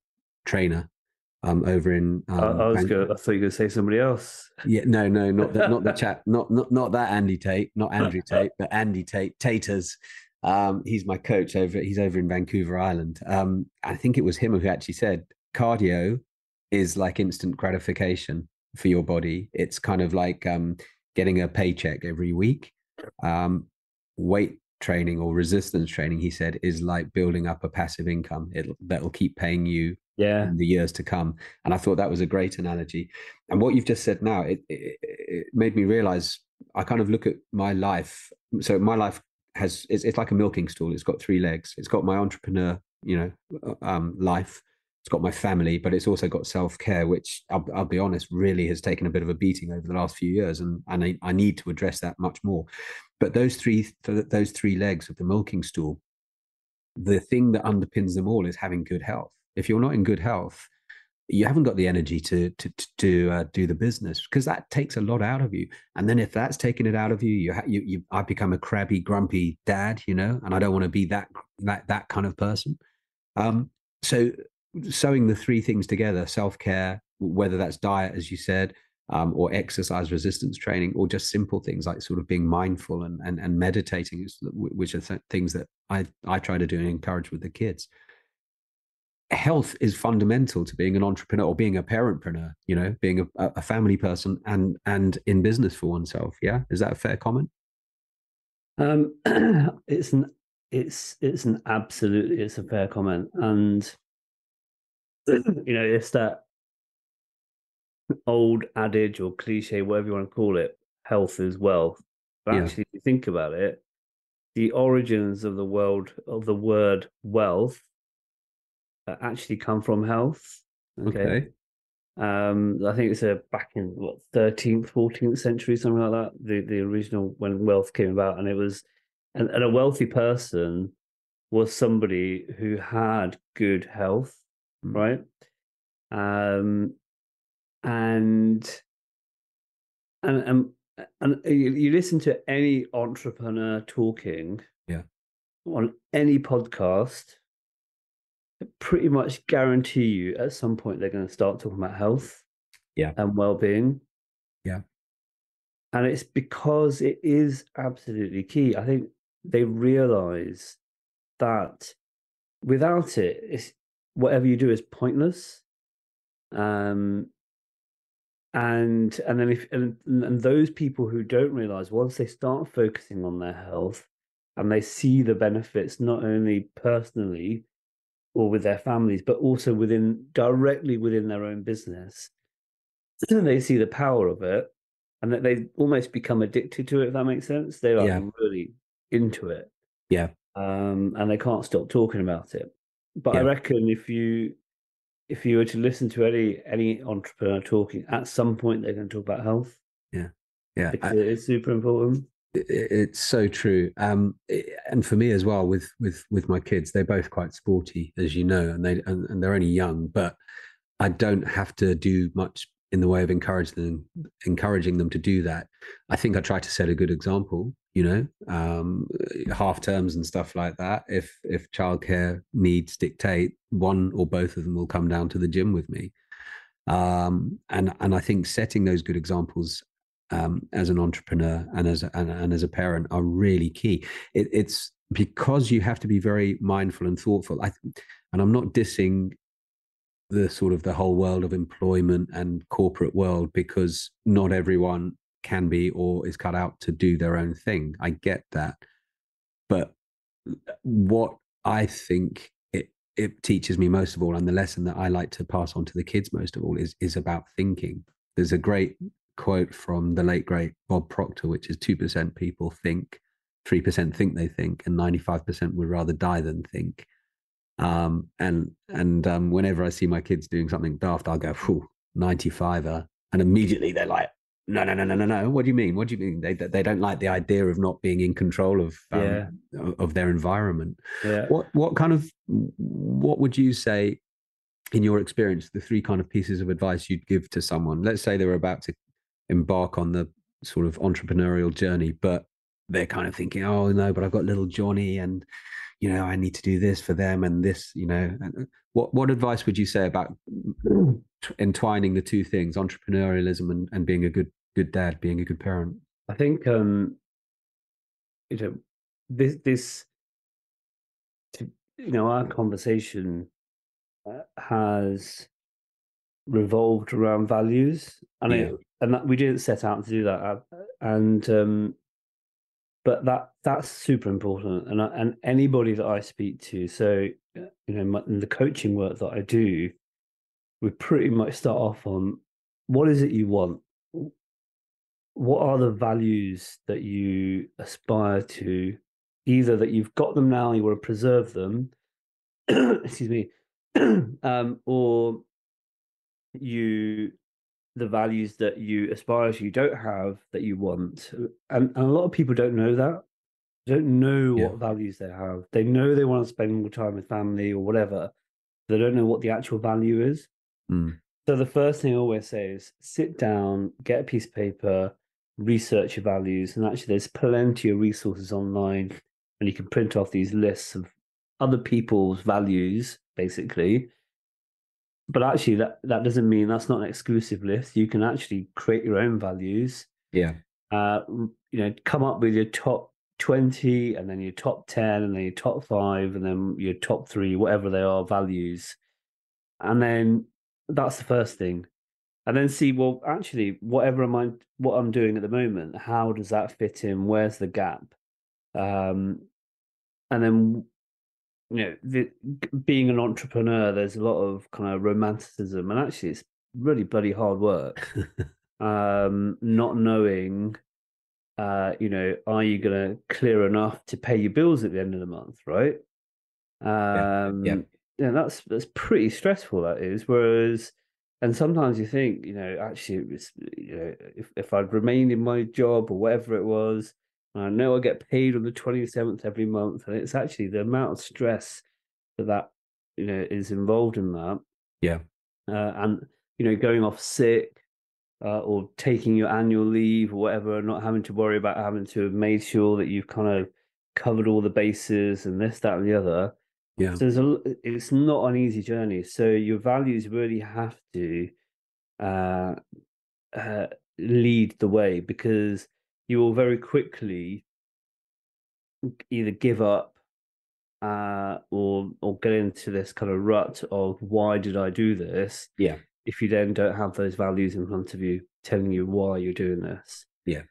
[SPEAKER 1] trainer um, over in um,
[SPEAKER 2] I, I was going. I thought you were going to say somebody else.
[SPEAKER 1] yeah no no not the, not the chap not not not that Andy Tate not Andrew Tate but Andy Tate Taters um, he's my coach over he's over in Vancouver Island um, I think it was him who actually said cardio is like instant gratification for your body. It's kind of like um, getting a paycheck every week. Um, weight training or resistance training, he said, is like building up a passive income. It'll that'll keep paying you
[SPEAKER 2] yeah
[SPEAKER 1] in the years to come. And I thought that was a great analogy. And what you've just said now, it, it, it made me realize I kind of look at my life. So my life has it's, it's like a milking stool. It's got three legs. It's got my entrepreneur, you know, uh, um, life. It's got my family, but it's also got self care, which I'll, I'll, be honest, really has taken a bit of a beating over the last few years, and and I, I need to address that much more. But those three those three legs of the milking stool, the thing that underpins them all is having good health. If you're not in good health, you haven't got the energy to to to uh, do the business because that takes a lot out of you. And then if that's taking it out of you, you ha- you you I become a crabby, grumpy dad, you know, and I don't want to be that that that kind of person. Um, so sewing the three things together: self care, whether that's diet, as you said, um, or exercise resistance training, or just simple things like sort of being mindful and and, and meditating, which are th- things that I I try to do and encourage with the kids health is fundamental to being an entrepreneur or being a parentpreneur you know being a, a, family person and and in business for oneself. Yeah? Is that a fair comment?
[SPEAKER 2] Um it's an it's it's an absolutely it's a fair comment. And you know it's that old adage or cliche whatever you want to call it health is wealth. But yeah. actually if you think about it the origins of the world of the word wealth actually come from health.
[SPEAKER 1] Okay. okay.
[SPEAKER 2] Um, I think it's a back in what 13th, 14th century, something like that. The the original when wealth came about, and it was, and, and a wealthy person was somebody who had good health, mm. right? Um, and and and and you, you listen to any entrepreneur talking,
[SPEAKER 1] yeah,
[SPEAKER 2] on any podcast, pretty much guarantee you at some point they're going to start talking about health
[SPEAKER 1] yeah.
[SPEAKER 2] and well-being.
[SPEAKER 1] Yeah.
[SPEAKER 2] And it's because it is absolutely key. I think they realize that without it it's whatever you do is pointless. Um and and then if and, and those people who don't realize once they start focusing on their health and they see the benefits not only personally or with their families, but also within directly within their own business. they see the power of it and that they almost become addicted to it, if that makes sense. They are yeah. really into it.
[SPEAKER 1] Yeah.
[SPEAKER 2] Um, and they can't stop talking about it. But yeah. I reckon if you if you were to listen to any any entrepreneur talking, at some point they're going to talk about health.
[SPEAKER 1] Yeah. Yeah.
[SPEAKER 2] I, it is super important
[SPEAKER 1] it's so true. Um, and for me as well with with with my kids they're both quite sporty as you know and they and, and, they're only young but i don't have to do much in the way of encouraging them encouraging them to do that. I think i try to set a good example you know um, half terms and stuff like that. If if childcare needs dictate one or both of them will come down to the gym with me. Um, and and i think setting those good examples um, as an entrepreneur and as and, and, as a parent are really key. It, it's because you have to be very mindful and thoughtful. I, and I'm not dissing the sort of the whole world of employment and corporate world because not everyone can be or is cut out to do their own thing. I get that, but what I think it it teaches me most of all, and the lesson that I like to pass on to the kids most of all is is about thinking. There's a great quote from the late great Bob Proctor, which is 2% people think, 3% think they think, and 95% would rather die than think. Um, and and um, whenever I see my kids doing something daft, I'll go, 95 er. And immediately they're like, no, no, no, no, no, no. What do you mean? What do you mean? They they don't like the idea of not being in control of um, yeah. of their environment.
[SPEAKER 2] Yeah.
[SPEAKER 1] What what kind of what would you say in your experience the three kind of pieces of advice you'd give to someone? Let's say they were about to embark on the sort of entrepreneurial journey, but they're kind of thinking, oh no, but I've got little Johnny and you know, I need to do this for them and this, you know. Uh, what what advice would you say about entwining the two things, entrepreneurialism and, and being a good good dad, being a good parent?
[SPEAKER 2] I think um you know this this to, you know our conversation uh, has revolved around values, and
[SPEAKER 1] Yeah.
[SPEAKER 2] it, and that, we didn't set out to do that, uh, and um, but that that's super important, and I, and anybody that I speak to, so uh, you know, my, in the coaching work that I do, we pretty much start off on what is it you want, what are the values that you aspire to, either that you've got them now, you want to preserve them, excuse me, um, or you the values that you aspire to you don't have that you want. And, and a lot of people don't know that. Don't know
[SPEAKER 1] Yeah.
[SPEAKER 2] what values they have. They know they want to spend more time with family or whatever they don't know what the actual value is.
[SPEAKER 1] Mm.
[SPEAKER 2] so the first thing i always say is sit down get a piece of paper research your values and actually there's plenty of resources online and you can print off these lists of other people's values basically but actually that that doesn't mean that's not an exclusive list. You can actually create your own values.
[SPEAKER 1] Yeah.
[SPEAKER 2] uh you know come up with your top 20 and then your top 10 and then your top 5 and then your top 3 whatever they are values. And then that's the first thing. And then see well actually whatever am i what i'm doing at the moment how does that fit in? Where's the gap? Um and then you know the, being an entrepreneur there's a lot of kind of romanticism and actually it's really bloody hard work um not knowing uh you know are you going to clear enough to pay your bills at the end of the month right um
[SPEAKER 1] yeah.
[SPEAKER 2] yeah that's that's pretty stressful that is whereas and sometimes you think you know actually it was you know if, if i'd remained in my job or whatever it was i know i get paid on the 27th every month and it's actually the amount of stress that that you know is involved in that
[SPEAKER 1] Yeah.
[SPEAKER 2] uh, and you know going off sick uh, or taking your annual leave or whatever and not having to worry about having to have made sure that you've kind of covered all the bases and this that and the other
[SPEAKER 1] Yeah.
[SPEAKER 2] so there's a, it's not an easy journey. So your values really have to uh, uh, lead the way because you will very quickly either give up uh, or or get into this kind of rut of why did I do this?
[SPEAKER 1] Yeah.
[SPEAKER 2] If you then don't have those values in front of you telling you why you're doing this.
[SPEAKER 1] Yeah.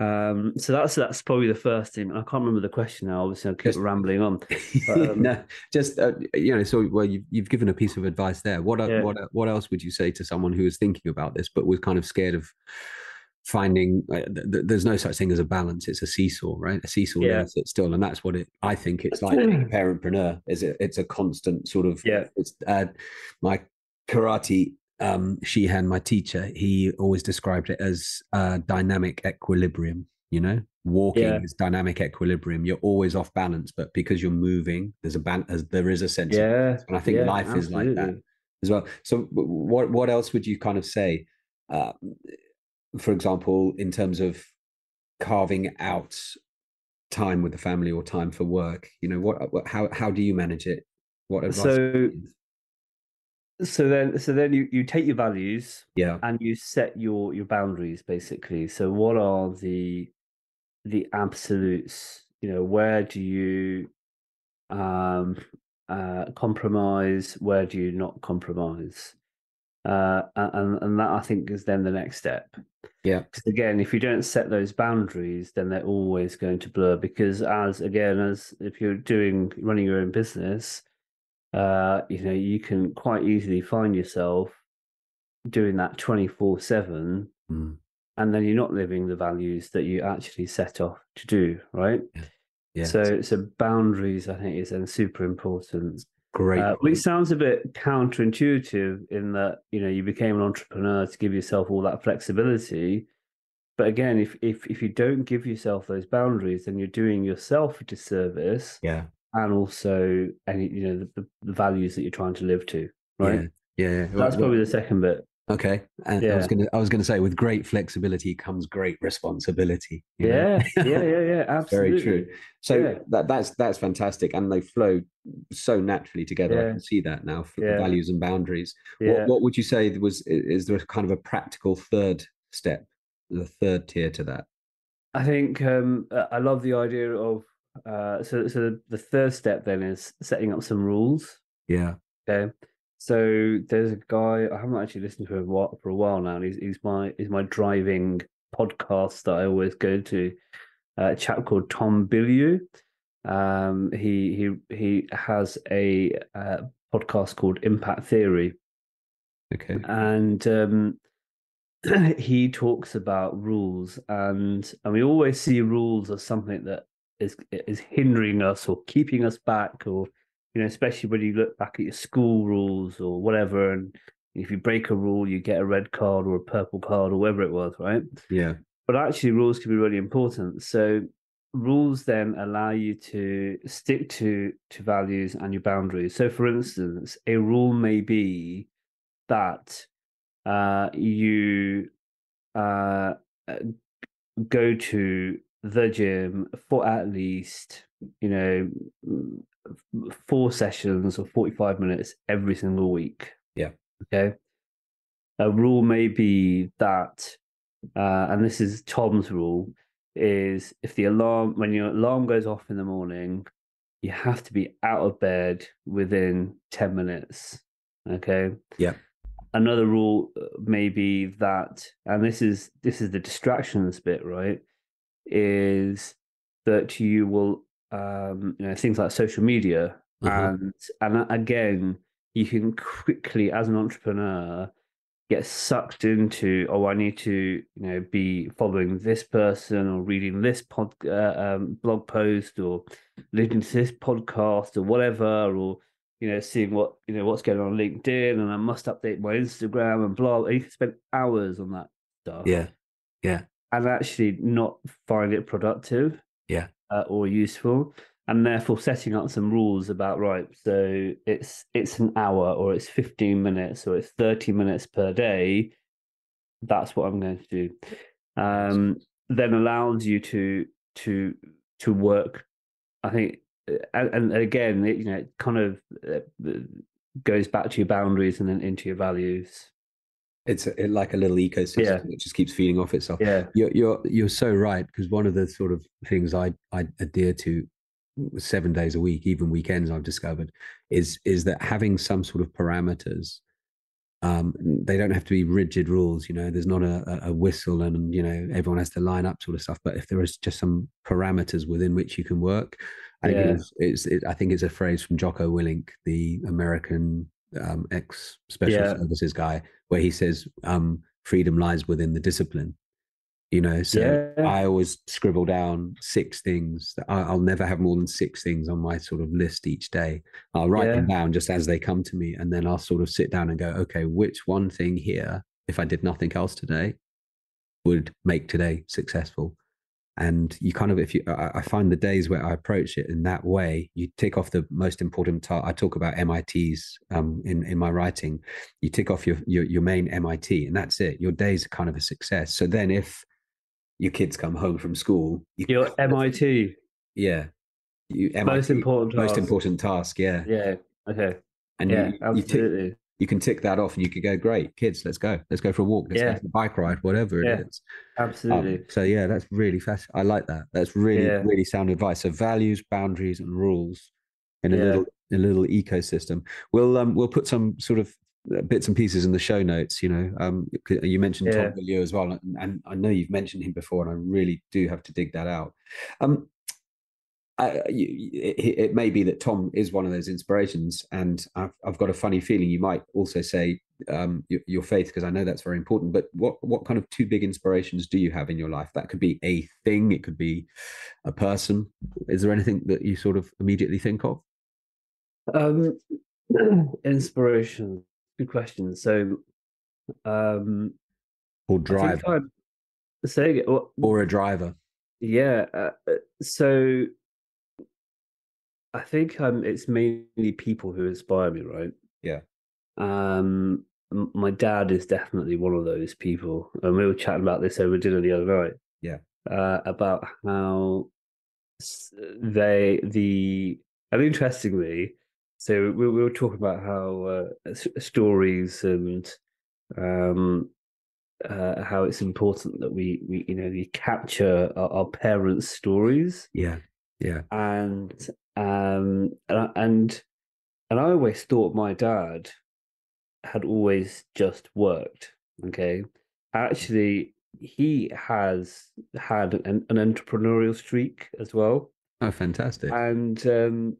[SPEAKER 2] Um, so that's that's probably the first thing. I can't remember the question now. Obviously, I'll keep
[SPEAKER 1] Just-
[SPEAKER 2] rambling on. um,
[SPEAKER 1] no, just uh, you know. So, well, you've you've given a piece of advice there. What
[SPEAKER 2] Yeah.
[SPEAKER 1] uh, what uh, what else would you say to someone who is thinking about this but was kind of scared of finding? Uh, th- th- there's no such thing as a balance. It's a seesaw, right? A seesaw
[SPEAKER 2] Yeah.
[SPEAKER 1] never sits still, and that's what it. I think it's like being a parentpreneur. Is it? It's a constant sort of.
[SPEAKER 2] Yeah.
[SPEAKER 1] It's uh, my karate um Shihan, my teacher, he always described it as uh, dynamic equilibrium. You know, walking
[SPEAKER 2] Yeah.
[SPEAKER 1] is dynamic equilibrium. You're always off balance, but because you're moving, there's a ban- as there is a sense. of
[SPEAKER 2] Yeah,
[SPEAKER 1] balance. and I think
[SPEAKER 2] yeah,
[SPEAKER 1] life is like that as well. So, what what else would you kind of say? Uh, for example, in terms of carving out time with the family or time for work, you know, what, what how how do you manage it? What advice?
[SPEAKER 2] So- So then, so then you you take your values
[SPEAKER 1] yeah,
[SPEAKER 2] and you set your your boundaries basically. So what are the the absolutes? You know, where do you um uh compromise? Where do you not compromise? Uh, and and that I think is then the next step.
[SPEAKER 1] yeah,
[SPEAKER 2] Because again, if you don't set those boundaries, then they're always going to blur. Because as again, as if you're doing running your own business, uh, you know, you can quite easily find yourself doing that twenty four seven,
[SPEAKER 1] Mm.
[SPEAKER 2] and then you're not living the values that you actually set off to do, right?
[SPEAKER 1] yeah.
[SPEAKER 2] So, so boundaries, I think, is then super important.
[SPEAKER 1] Great.
[SPEAKER 2] Uh, which sounds a bit counterintuitive in that you know you became an entrepreneur to give yourself all that flexibility, but again, if if if you don't give yourself those boundaries, then you're doing yourself a disservice,
[SPEAKER 1] yeah,
[SPEAKER 2] and also any you know the, the values that you're trying to live to, right?
[SPEAKER 1] yeah, yeah.
[SPEAKER 2] That's
[SPEAKER 1] Well,
[SPEAKER 2] probably the second bit.
[SPEAKER 1] Okay. And I was gonna I was gonna say, with great flexibility comes great responsibility.
[SPEAKER 2] Yeah, yeah, yeah, yeah. Absolutely.
[SPEAKER 1] Very true. So
[SPEAKER 2] Yeah.
[SPEAKER 1] that that's that's fantastic, and they flow so naturally together. I can see that now. For
[SPEAKER 2] Yeah.
[SPEAKER 1] values and boundaries.
[SPEAKER 2] Yeah.
[SPEAKER 1] What what would you say was is there a kind of a practical third step, the third tier to that?
[SPEAKER 2] I think um, I love the idea of uh, so so the third step then is setting up some rules.
[SPEAKER 1] Yeah,
[SPEAKER 2] Okay. So there's a guy I haven't actually listened to him for a while now. And he's he's my he's my driving podcast that I always go to. Uh, a chap called Tom Bilyeu. Um, he he he has a uh, podcast called Impact Theory.
[SPEAKER 1] Okay.
[SPEAKER 2] And um, he talks about rules, and and we always see rules as something that is is hindering us or keeping us back, or you know, especially when you look back at your school rules or whatever, and if you break a rule, you get a red card or a purple card or whatever it was, right?
[SPEAKER 1] Yeah.
[SPEAKER 2] But actually, rules can be really important. So rules then allow you to stick to to values and your boundaries. So, for instance, a rule may be that uh, you uh, go to the gym for at least you know four sessions or 45 minutes every single week.
[SPEAKER 1] Yeah.
[SPEAKER 2] Okay? A rule may be that uh, and this is tom's rule is if the alarm when your alarm goes off in the morning you have to be out of bed within 10 minutes. Okay?
[SPEAKER 1] Yeah.
[SPEAKER 2] Another rule uh, may be that and this is this is the distractions bit right is that you will um you know things like social media uh-huh. and and again you can quickly as an entrepreneur get sucked into oh i need to you know be following this person or reading this pod uh, um, blog post or listening to this podcast or whatever or you know seeing what you know what's going on linkedin and i must update my instagram and blah and you can spend hours on that stuff
[SPEAKER 1] yeah. Yeah.
[SPEAKER 2] and actually not find it productive.
[SPEAKER 1] Yeah
[SPEAKER 2] uh, or useful and therefore setting up some rules about right so it's it's an hour or it's 15 minutes or it's 30 minutes per day that's what i'm going to do. Um, then allows you to to to work i think and, and again it, you know it kind of uh, goes back to your boundaries and then into your values
[SPEAKER 1] it's a, like a little ecosystem yeah. that just keeps feeding off itself.
[SPEAKER 2] Yeah,
[SPEAKER 1] you're you're you're so right because one of the sort of things I I adhere to seven days a week, even weekends, I've discovered is is that having some sort of parameters. Um, they don't have to be rigid rules, you know. There's not a, a whistle, and you know everyone has to line up, sort of stuff. But if there is just some parameters within which you can work, I think yeah. it's, it's it, I think it's a phrase from Jocko Willink, the American um, ex special yeah. services guy, where he says um, freedom lies within the discipline you know so yeah. i always scribble down six things I, will never have more than six things on my sort of list each day i'll write yeah. them down just as they come to me and then i'll sort of sit down and go okay which one thing here if i did nothing else today would make today successful and you kind of if you i find the days where i approach it in that way you tick off the most important task i talk about mits um, in in my writing you tick off your, your your main mit and that's it your day's are kind of a success so then if your kids come home from school.
[SPEAKER 2] You your MIT.
[SPEAKER 1] Yeah.
[SPEAKER 2] You, MIT, most important
[SPEAKER 1] most task. important task. Yeah.
[SPEAKER 2] Yeah. Okay.
[SPEAKER 1] And
[SPEAKER 2] yeah,
[SPEAKER 1] you, absolutely. You, tick, you can tick that off, and you could go, great, kids, let's go, let's go for a walk, let's yeah. go for a bike ride, whatever
[SPEAKER 2] yeah,
[SPEAKER 1] it is.
[SPEAKER 2] Absolutely. Um,
[SPEAKER 1] so yeah, that's really fast. I like that. That's really yeah. really sound advice. So values, boundaries, and rules in a little a little ecosystem. We'll um we'll put some sort of uh, bits and pieces in the show notes. You know, um, you mentioned. Tom Bilyeu as well, and, and, I know you've mentioned him before, and I really do have to dig that out. Um, I, it, it, may be that Tom is one of those inspirations, and I've, I've got a funny feeling you might also say um, your, your, faith because I know that's very important. But what what kind of two big inspirations do you have in your life? That could be a thing, it could be a person. Is there anything that you sort of immediately think of?
[SPEAKER 2] Um, inspiration good question. So, um,
[SPEAKER 1] or driver,
[SPEAKER 2] say
[SPEAKER 1] well, or a driver.
[SPEAKER 2] Yeah. Uh, uh, so, I think um, it's mainly people who inspire me, right?
[SPEAKER 1] Yeah.
[SPEAKER 2] Um, my dad is definitely one of those people, and we were chatting about this over dinner the other night.
[SPEAKER 1] Yeah.
[SPEAKER 2] Uh, about how they the and interestingly so we, we were talking about how uh, stories and um, uh, how it's important that we, we you know we capture our, our parents' stories.
[SPEAKER 1] Yeah, yeah,
[SPEAKER 2] and um and and and I always thought my dad had always just worked. Okay. Actually, he has had an, an entrepreneurial streak as well.
[SPEAKER 1] Oh, fantastic!
[SPEAKER 2] And um,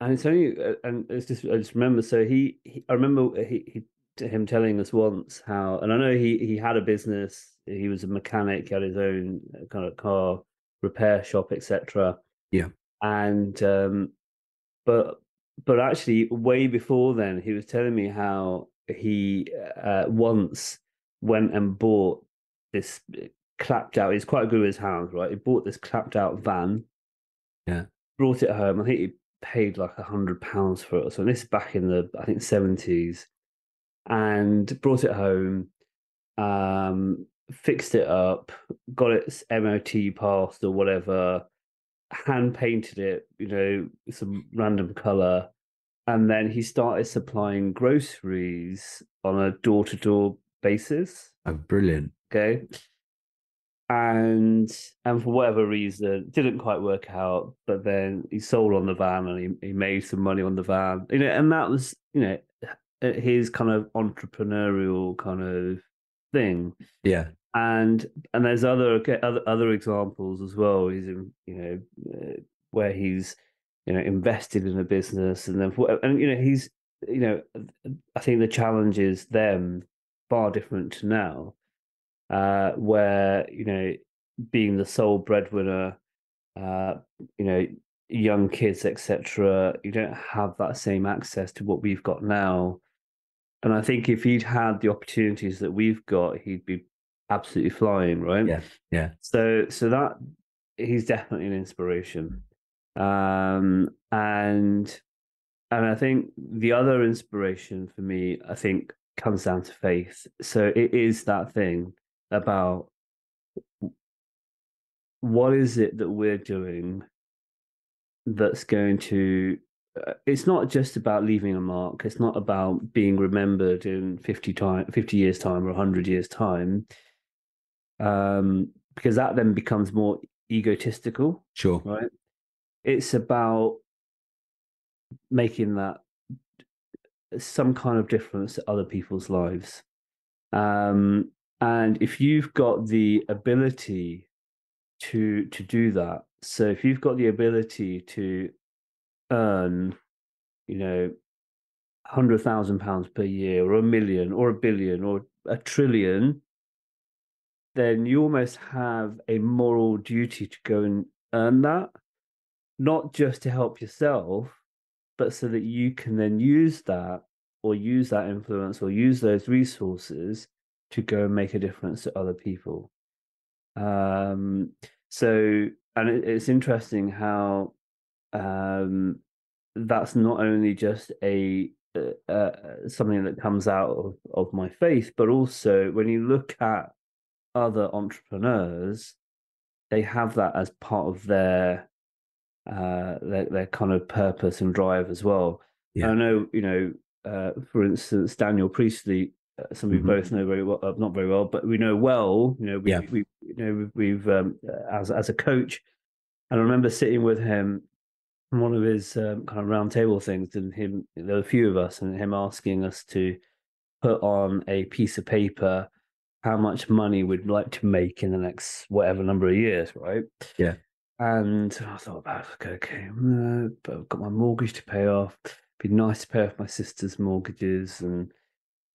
[SPEAKER 2] and it's only uh, and it's just I just remember. So he, he I remember he, he him telling us once how, and I know he he had a business. He was a mechanic. He had his own uh, kind of car repair shop, etc.
[SPEAKER 1] Yeah.
[SPEAKER 2] And um, but but actually, way before then, he was telling me how he uh, once went and bought this uh, clapped out. He's quite good with his hands, right? He bought this clapped out van.
[SPEAKER 1] Yeah.
[SPEAKER 2] Brought it home. I think he paid like a hundred pounds for it. So this is back in the I think seventies, and brought it home. Um, fixed it up, got its MOT passed or whatever, hand painted it, you know, some random color, and then he started supplying groceries on a door to door basis.
[SPEAKER 1] Oh, brilliant.
[SPEAKER 2] Okay. And and for whatever reason, didn't quite work out. But then he sold on the van and he, he made some money on the van. You know, and that was, you know, his kind of entrepreneurial kind of thing.
[SPEAKER 1] Yeah.
[SPEAKER 2] And and there's other other other examples as well. He's in, you know, uh, where he's you know invested in a business and then and you know he's you know I think the challenge is them far different to now uh, where you know being the sole breadwinner, uh, you know, young kids, etc. You don't have that same access to what we've got now. And I think if he'd had the opportunities that we've got, he'd be absolutely flying, right?
[SPEAKER 1] Yeah, yeah.
[SPEAKER 2] So, so that he's definitely an inspiration. Um, and and I think the other inspiration for me, I think, comes down to faith. So it is that thing about what is it that we're doing that's going to uh, it's not just about leaving a mark it's not about being remembered in 50 time 50 years time or 100 years time um because that then becomes more egotistical
[SPEAKER 1] sure.
[SPEAKER 2] right? It's about making that some kind of difference to other people's lives. Um and if you've got the ability to to do that so if you've got the ability to earn you know hundred thousand pounds per year or a million or a billion or a trillion then you almost have a moral duty to go and earn that not just to help yourself but so that you can then use that or use that influence or use those resources to go and make a difference to other people. Um, so, and it, it's interesting how um, that's not only just a uh, uh, something that comes out of, of my faith, but also when you look at other entrepreneurs, they have that as part of their uh, their, their kind of purpose and drive as well. Yeah. I know, you know, uh, for instance, Daniel Priestley uh, some we mm-hmm. both know very well, uh, not very well, but we know well. You know, we, yeah. we you know we've, um, uh, as as a coach, and I remember sitting with him on one of his um, kind of roundtable things, and him there were a few of us, and him asking us to put on a piece of paper how much money we'd like to make in the next whatever number of years, right?
[SPEAKER 1] Yeah.
[SPEAKER 2] And I thought about okay, okay, but I've got my mortgage to pay off. It'd be nice to pay off my sister's mortgages and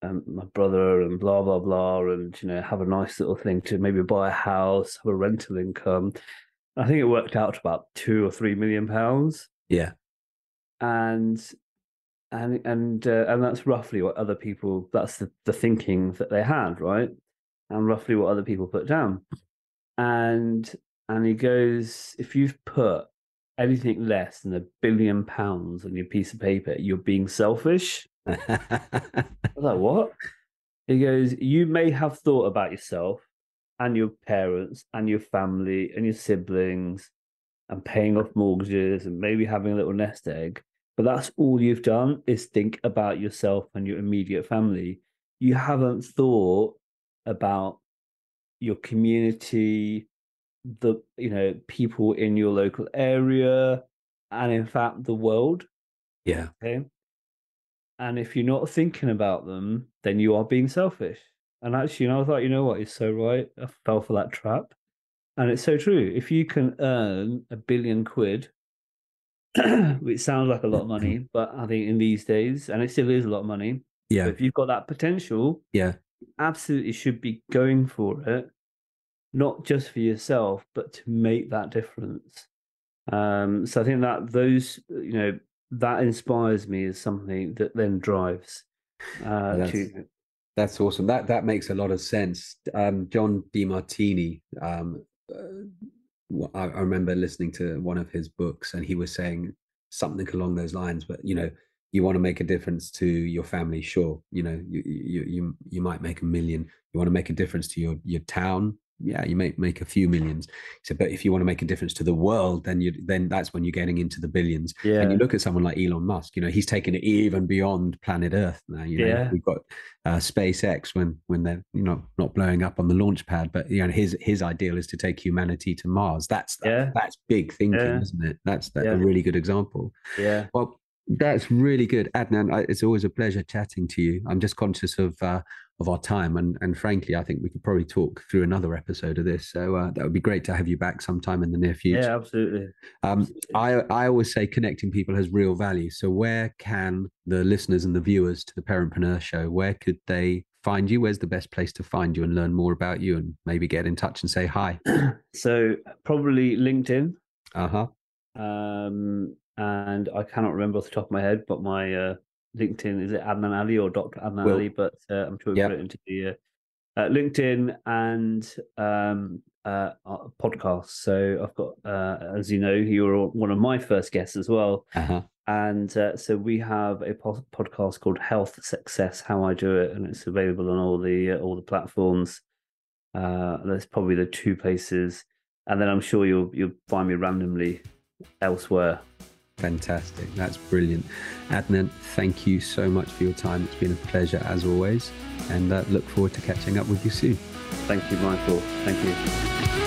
[SPEAKER 2] um, my brother and blah blah blah, and you know have a nice little thing to maybe buy a house, have a rental income. I think it worked out to about two or three million pounds.
[SPEAKER 1] Yeah,
[SPEAKER 2] and and and uh, and that's roughly what other people. That's the the thinking that they had, right? And roughly what other people put down. And and he goes, if you've put anything less than a billion pounds on your piece of paper, you're being selfish. I was like, what? He goes, you may have thought about yourself and your parents and your family and your siblings and paying off mortgages and maybe having a little nest egg. But that's all you've done is think about yourself and your immediate family. You haven't thought about your community, the you know, people in your local area, and in fact the world.
[SPEAKER 1] Yeah.
[SPEAKER 2] Okay. and if you're not thinking about them, then you are being selfish. And actually, you know, I thought, you know what, he's so right. I fell for that trap. And it's so true. If you can earn a billion quid, which sounds like a lot of money, but I think in these days, and it still is a lot of money.
[SPEAKER 1] Yeah.
[SPEAKER 2] If you've got that potential,
[SPEAKER 1] yeah,
[SPEAKER 2] absolutely should be going for it, not just for yourself, but to make that difference. Um, so I think that those, you know, that inspires me as something that then drives uh,
[SPEAKER 1] that's,
[SPEAKER 2] to.
[SPEAKER 1] That's awesome. That that makes a lot of sense. Um, John Demartini, um, uh, I, I remember listening to one of his books, and he was saying something along those lines. But you know, you want to make a difference to your family, sure. You know, you you you, you might make a million. You want to make a difference to your your town, yeah, you may make a few millions. So, but if you want to make a difference to the world, then you then that's when you're getting into the billions.
[SPEAKER 2] Yeah.
[SPEAKER 1] And you look at someone like Elon Musk. You know, he's taken it even beyond planet Earth now. You know,
[SPEAKER 2] yeah.
[SPEAKER 1] we've got uh, SpaceX when when they're you know not blowing up on the launch pad, but you know his his ideal is to take humanity to Mars. That's that,
[SPEAKER 2] yeah.
[SPEAKER 1] that's big thinking,
[SPEAKER 2] yeah.
[SPEAKER 1] isn't it? That's that's a really good example.
[SPEAKER 2] Yeah.
[SPEAKER 1] Well, that's really good, Adnan. It's always a pleasure chatting to you. I'm just conscious of uh, of our time, and and frankly, I think we could probably talk through another episode of this. So uh, that would be great to have you back sometime in the near future.
[SPEAKER 2] Yeah, absolutely.
[SPEAKER 1] Um,
[SPEAKER 2] absolutely.
[SPEAKER 1] I I always say connecting people has real value. So where can the listeners and the viewers to the Parentpreneur Show where could they find you? Where's the best place to find you and learn more about you, and maybe get in touch and say hi?
[SPEAKER 2] so probably LinkedIn.
[SPEAKER 1] Uh huh.
[SPEAKER 2] Um, and I cannot remember off the top of my head, but my uh, LinkedIn is it Adnan Ali or Dr. Adnan
[SPEAKER 1] Will.
[SPEAKER 2] Ali, but uh, I'm sure we put it into the uh, uh, LinkedIn and um, uh, uh, podcast. So I've got, uh, as you know, you were one of my first guests as well,
[SPEAKER 1] Uh huh.
[SPEAKER 2] and uh, so we have a po- podcast called Health Success: How I Do It, and it's available on all the uh, all the platforms. Uh, that's probably the two places, and then I'm sure you'll you'll find me randomly elsewhere.
[SPEAKER 1] Fantastic. That's brilliant. Adnan, thank you so much for your time. It's been a pleasure as always, and uh, look forward to catching up with you soon.
[SPEAKER 2] Thank you, Michael. Thank you.